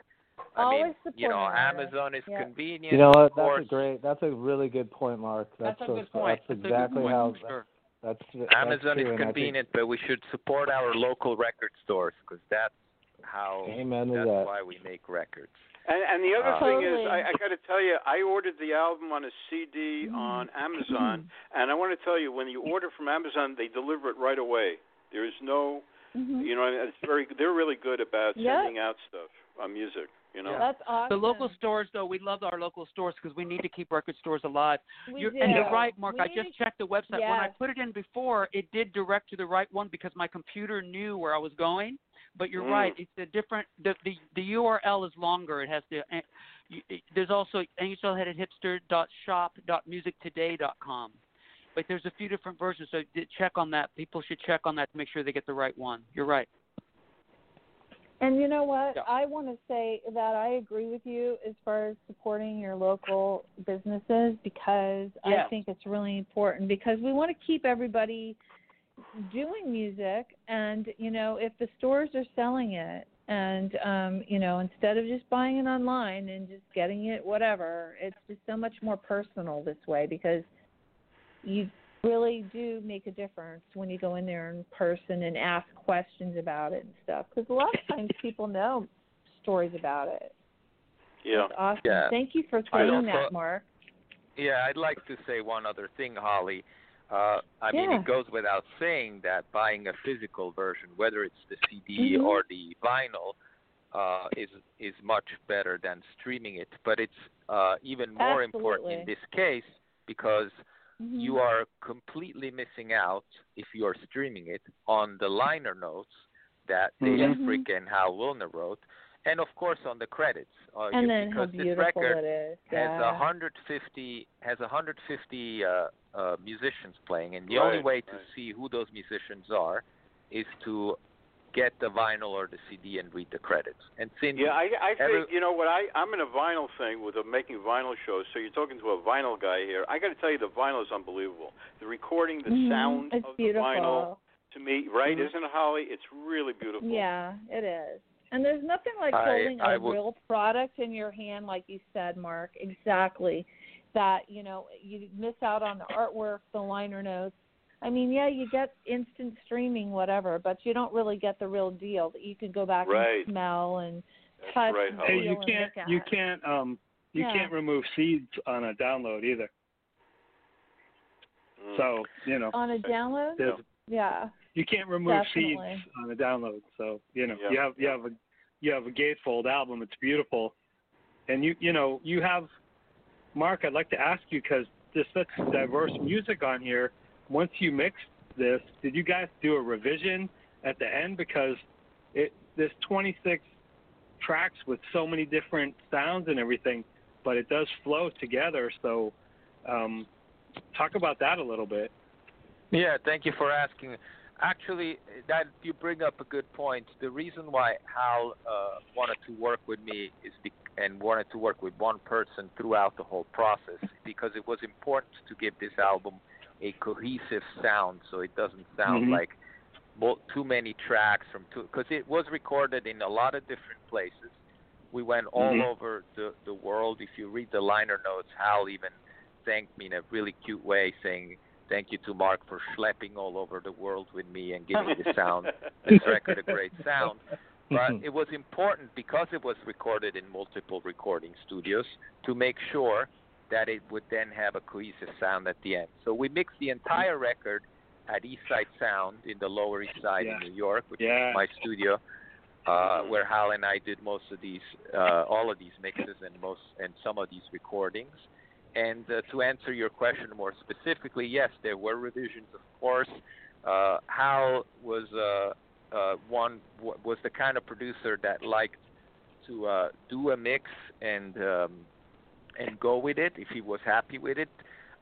I Always mean, you know. Amazon is Yeah. convenient. You know what? Of course. That's a great. That's a really good point, Marc. That's That's a so- good point. That's That's exactly point, how. sure. That's Amazon that's is and I think- convenient, but we should support our local record stores because that's how Amen that's that. why we make records. And, and the other Uh, thing Totally. is, I, I got to tell you, I ordered the album on a CD Mm-hmm. on Amazon, and I want to tell you, when you order from Amazon, they deliver it right away. There is no, Mhm. you know, it's very. They're really good about Yeah. sending out stuff on music. You know. That's awesome. The local stores, though, we love our local stores because we need to keep record stores alive. We You're, do. and you're right, Marc. We I just to- checked the website. When I put it in before, it did direct to the right one because my computer knew where I was going. But you're Mm. right; it's a different. The, the the URL is longer. It has the. Uh, you, it- there's also angelheadedhipster.shop.musictoday.com. But there's a few different versions, so d- check on that. People should check on that to make sure they get the right one. You're right. And you know what? Yeah. I want to say that I agree with you as far as supporting your local businesses because I think it's really important because we want to keep everybody doing music and you know if the stores are selling it and um you know instead of just buying it online and just getting it whatever it's just so much more personal this way because you really do make a difference when you go in there in person and ask questions about it and stuff. Because a lot of times people know stories about it. Yeah. That's awesome. Yeah. Thank you for saying that, Marc. Yeah, I'd like to say one other thing, Holly. Uh, I mean, it goes without saying that buying a physical version, whether it's the CD Mhm. or the vinyl, uh, is is much better than streaming it. But it's uh, even more important in this case because Mhm. you are completely missing out if you are streaming it on the liner notes that Dave Mhm. Fricke and Hal Willner wrote, and of course on the credits. Uh, and you- then how because this record it is. has 150 has 150 uh, uh, musicians playing, and the only Right, way to see who those musicians are is to get the vinyl or the CD and read the credits. And since Yeah, I, I think you know what I I'm in a vinyl thing with a making vinyl shows. So you're talking to a vinyl guy here. I got to tell you, the vinyl is unbelievable. The recording, the Mhm. sound it's of beautiful. the vinyl, to me, right? Mhm. Isn't it, Holly? It's really beautiful. Yeah, it is. And there's nothing like I- holding a I would- real product in your hand, like you said, Marc. Exactly. That you know you miss out on the artwork, the liner notes. I mean, yeah, you get instant streaming, whatever, but you don't really get the real deal that you can go back Right. and smell and That's touch right, and Holly. Hey, you and can't look at. you can't um you Yeah. can't remove seeds on a download either. Mm. So you know on a download. Yeah. you can't remove Definitely. seeds on a download. So you know Yeah, you have you have a you have a gatefold album. It's beautiful, and you you know you have Marc. I'd like to ask you because there's such diverse music on here. Once you mixed this, did you guys do a revision at the end because it there's 26 tracks with so many different sounds and everything, but it does flow together. So um, talk about that a little bit. Yeah, thank you for asking. Actually, that you bring up a good point. The reason why Hal uh, wanted to work with me is be- and wanted to work with one person throughout the whole process because it was important to give this album a cohesive sound, so it doesn't sound Mhm. like mo- too many tracks from two. Because it was recorded in a lot of different places. We went all Mhm. over the the world. If you read the liner notes, Hal even thanked me in a really cute way, saying thank you to Marc for schlepping all over the world with me and giving the sound this record a great sound. But it was important because it was recorded in multiple recording studios to make sure that it would then have a cohesive sound at the end. So we mixed the entire record at East Side Sound in the Lower East Side Yeah. in New York, which Yeah. is my studio, uh, where Hal and I did most of these, uh, all of these mixes and most and some of these recordings. And uh, to answer your question more specifically, yes, there were revisions, of course. Uh, Hal was uh, uh, one was the kind of producer that liked to uh, do a mix and um, and go with it if he was happy with it.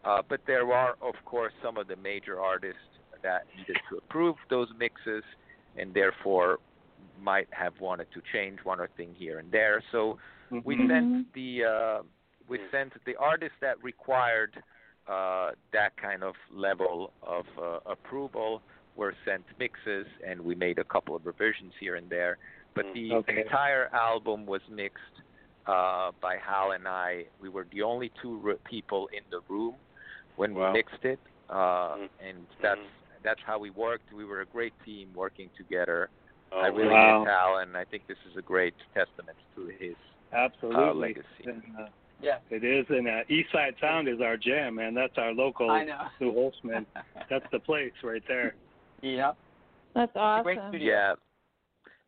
Uh, but there are, of course, some of the major artists that needed to approve those mixes, and therefore might have wanted to change one or thing here and there. So we Mhm. sent the uh, we sent the artists that required uh, that kind of level of uh, approval were sent mixes, and we made a couple of revisions here and there. But the Okay. entire album was mixed uh, by Hal and I. We were the only two r- people in the room when Wow. we mixed it, uh, Mhm. and that's that's how we worked. We were a great team working together. Oh, I really wow. miss Hal, and I think this is a great testament to his Absolutely. uh, legacy. And, uh, Yeah. it is, and uh, East Side Sound is our jam, man. That's our local I know. New Holtzman. That's the place right there. yeah. That's awesome. great studio. Yeah.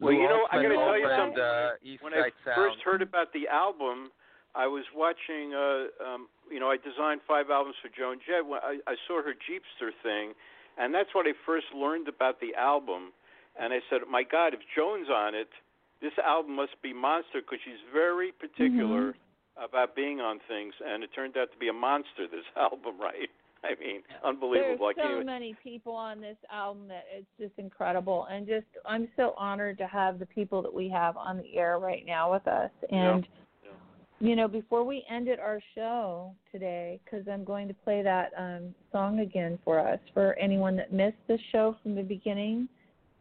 Well, you know, I Holtzman gotta tell you something. Uh, when I Sound. first heard about the album, I was watching. Uh, um, you know, I designed five albums for Joan Jett. When I, I saw her Jeepster thing, and that's when I first learned about the album. And I said, "My God, if Joan's on it, this album must be monster because she's very particular about being on things." And it turned out to be a monster. This album, right? I mean, unbelievable. I There's so even- many people on this album that it's just incredible, and just I'm so honored to have the people that we have on the air right now with us. And Yeah. you know, before we ended our show today, because I'm going to play that um, song again for us for anyone that missed the show from the beginning.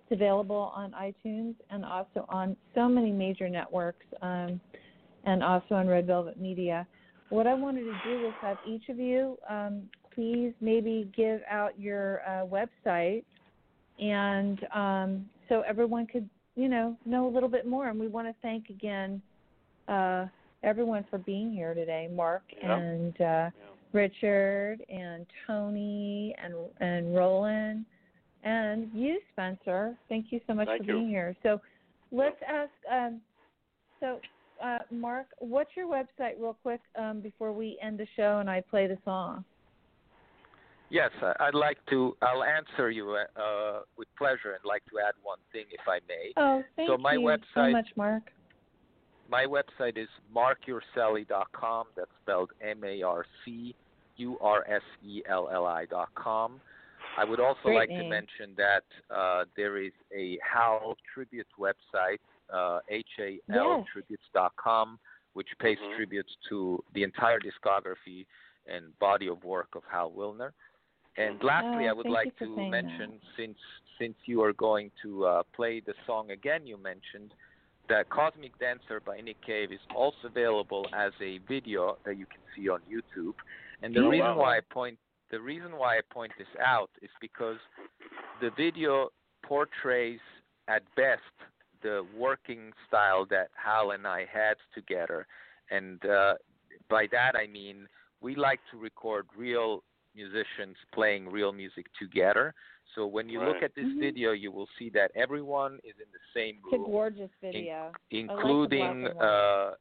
It's available on iTunes and also on so many major networks, um, and also on Red Velvet Media. What I wanted to do was have each of you um, please maybe give out your uh, website, and um, so everyone could, you know, know a little bit more. And we want to thank again uh, everyone for being here today, Marc Yeah. and uh, Richard and Tony and and Roland and you, Spencer. Thank you so much Thank for you. being here. So let's ask. Um, so, uh, Marc, what's your website, real quick, um, before we end the show and I play the song? Yes, I- I'd like to. I'll answer you uh, with pleasure and like to add one thing, if I may. Oh, thank So my you so website- much, Marc. My website is marcurselli.com. That's spelled M-A-R-C-U-R-S-E-L-L-I.com. I would also Great like to mention that uh, there is a Hal tribute website, uh, Yes. haltributes.com, which pays Mhm. tributes to the entire discography and body of work of Hal Willner. And lastly, Oh, I would like to mention, since since you are going to uh, play the song again, you mentioned that Cosmic Dancer by Nick Cave is also available as a video that you can see on YouTube. And the Oh, reason wow. why I point the reason why I point this out is because the video portrays at best the working style that Hal and I had together. And uh, by that I mean we like to record real musicians playing real music together. So when you look at this Mhm. video, you will see that everyone is in the same room. It's a gorgeous video. including black and white. uh,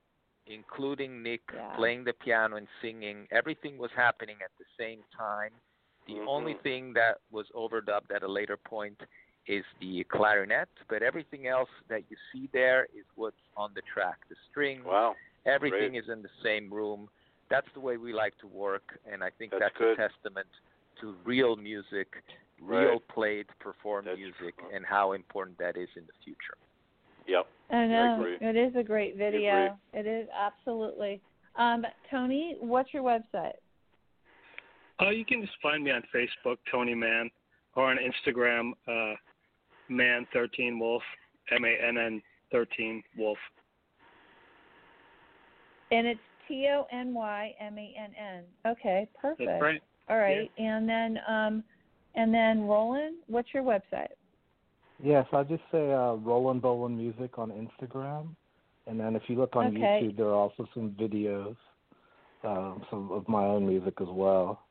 including Nick Yeah. playing the piano and singing. Everything was happening at the same time. The Mhm. only thing that was overdubbed at a later point is the clarinet, but everything else that you see there is what's on the track. The strings, Wow. everything great. is in the same room. That's the way we like to work, and I think That's that's, a testament to real music, Right. real played, performed That's music, true. and how important that is in the future. Yep. I know agree. it is a great video. It is absolutely. Um, Tony, what's your website? Uh, you can just find me on Facebook, Tony Mann, or on Instagram, uh, Mann13Wolf, M A N N 13 Wolf. And it's T O N Y M A N N. Okay, perfect. That's right. All right, and then um, and then Rolan, what's your website? Yes, I'll just say uh, Rolan Bolan Music on Instagram, and then if you look on Okay. YouTube, there are also some videos, um, some of my own music as well.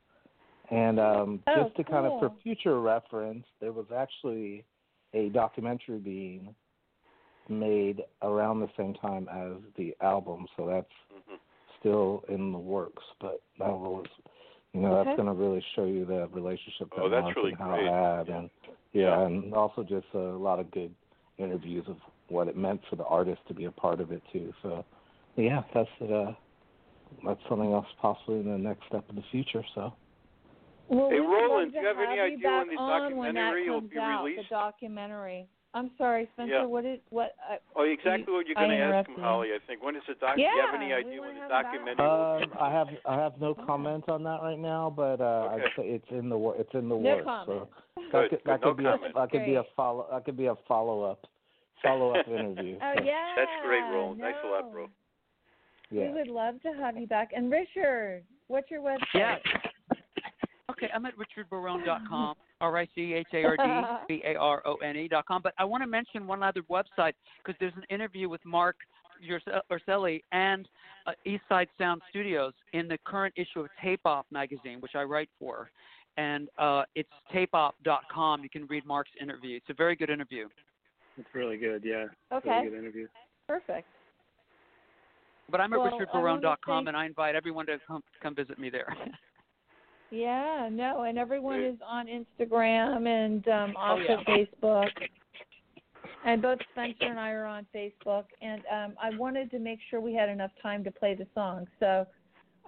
And um, Oh, just to kind of for future reference, there was actually a documentary being made around the same time as the album, so that's Mhm. Still in the works. But that was, you know, Okay. that's going to really show you the relationship that Oh, that's really and Hal great. had, Yeah. and yeah, and also just a lot of good interviews of what it meant for the artist to be a part of it too. So, yeah, that's uh, that's something else possibly in the next step in the future. So, Well, Hey, we Rolan, do you have any you idea when the on when documentary will be out, released? The documentary. I'm sorry, Spencer. Yeah. What is what? Uh, Oh, exactly what you're I going to ask him. Holly. I think. When is the doc? do you have any Yeah, we idea wanna when the have that. documentary? will um, I have I have no comment on that right now, but uh, Okay. I'd say it's in the wor- it's in the no works. comment. So that Good, could good, that no could be a comment. that could be a follow that could be a follow up follow up interview. Oh yeah. That's great, Rolan. Thanks a lot, no. bro. yeah. We would love to have you back. And Richard, what's your website? Yeah. Okay, I'm at richardbarone.com, R I C H A R D B A R O N E dot com. But I want to mention one other website because there's an interview with Marc Urse- Urselli and uh, East Side Sound Studios in the current issue of Tape Op magazine, which I write for. And uh, it's tapeop.com. You can read Marc's interview. It's a very good interview. It's really good, yeah. Okay. Really good interview. Perfect. But I'm at Well, I wanna richardbarone.com, and I invite everyone to come come visit me there. Yeah, no, and everyone is on Instagram and um, Oh, also yeah. Facebook. And both Spencer and I are on Facebook. And um, I wanted to make sure we had enough time to play the song. So,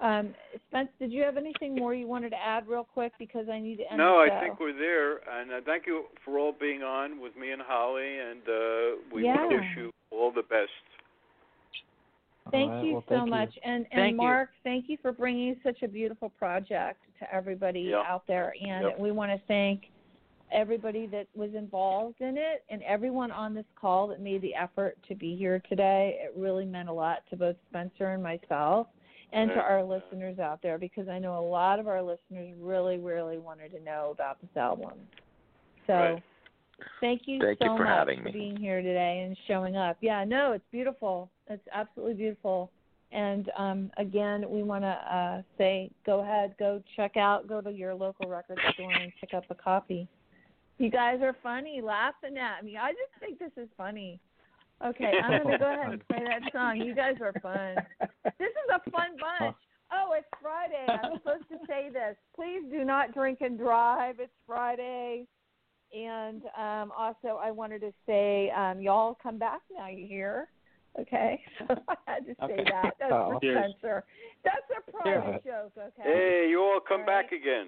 um, Spence, did you have anything more you wanted to add real quick? Because I need to end No, the I think we're there, and uh, thank you for all being on with me and Holly, and uh, we Yeah. wish you all the best. Thank All right, you well, so thank you. much. And and Thank you. Marc, thank you for bringing such a beautiful project to everybody Yep. out there. And Yep. we want to thank everybody that was involved in it and everyone on this call that made the effort to be here today. It really meant a lot to both Spencer and myself. and to our listeners out there because I know a lot of our listeners really, really wanted to know about this album. So Right. Thank you Thank so you for much having for being here today and showing up. Yeah, no, it's beautiful. It's absolutely beautiful. And um, again, we want to uh, say, go ahead, go check out, go to your local record store and pick up a copy. You guys are funny, laughing at me. I just think this is funny. Okay, I'm going to go ahead and play that song. You guys are fun. This is a fun bunch. Oh, it's Friday. I'm supposed to say this. Please do not drink and drive. It's Friday. And um, also, I wanted to say, um, y'all come back now. You hear? Okay, so I had to say Okay. that. That's Oh. for Cheers. Spencer. That's a private joke. Okay. Hey, you all come All back right. again.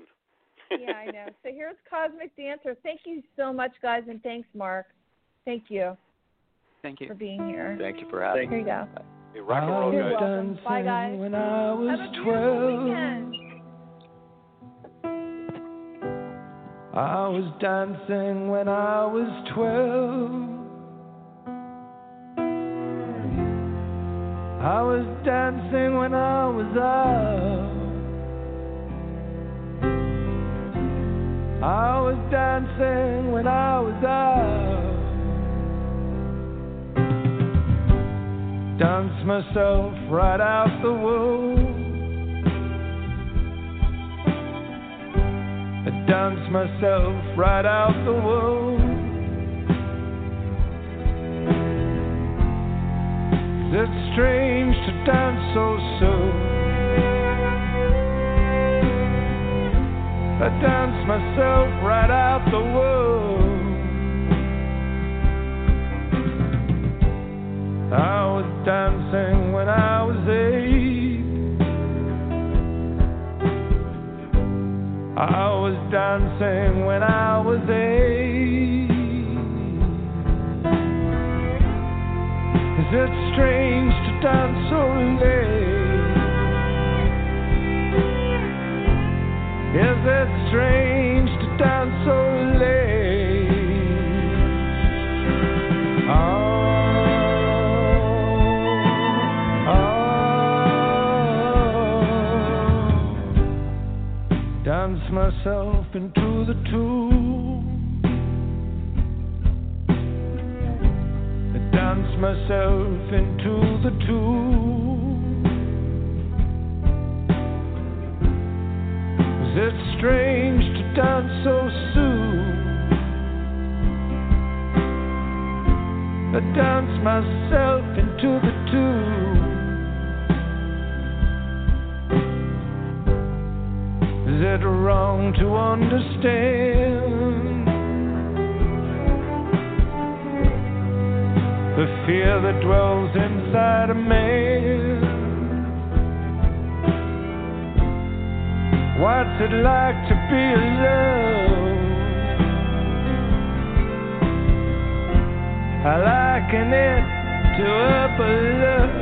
yeah, I know. So here's Cosmic Dancer. Thank you so much, guys, and thanks, Marc. Thank you Thank you. for being here. Thank you for having me. Here you go. Hey, rock and roll, guys. dancing Bye, guys. when I was Have a twelve. weekend. I was dancing when I was twelve. I was dancing when I was out. I was dancing when I was out. Danced myself right out the womb. I danced myself right out the womb. It's strange to dance so soon. I danced myself right out the womb. I was dancing when I was eight. I was dancing when I was eight. Is it strange to dance so late? Is it strange myself into the tomb. I dance myself into the tomb. Is it strange to dance so soon? I dance myself into the to understand the fear that dwells inside a man? What's it like to be alone? I liken it to a balloon.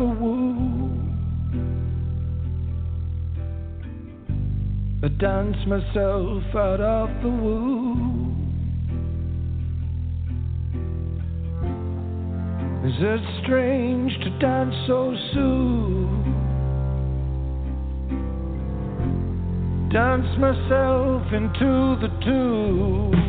The womb. I dance myself out of the womb. Is it strange to dance so soon? Dance myself into the tomb.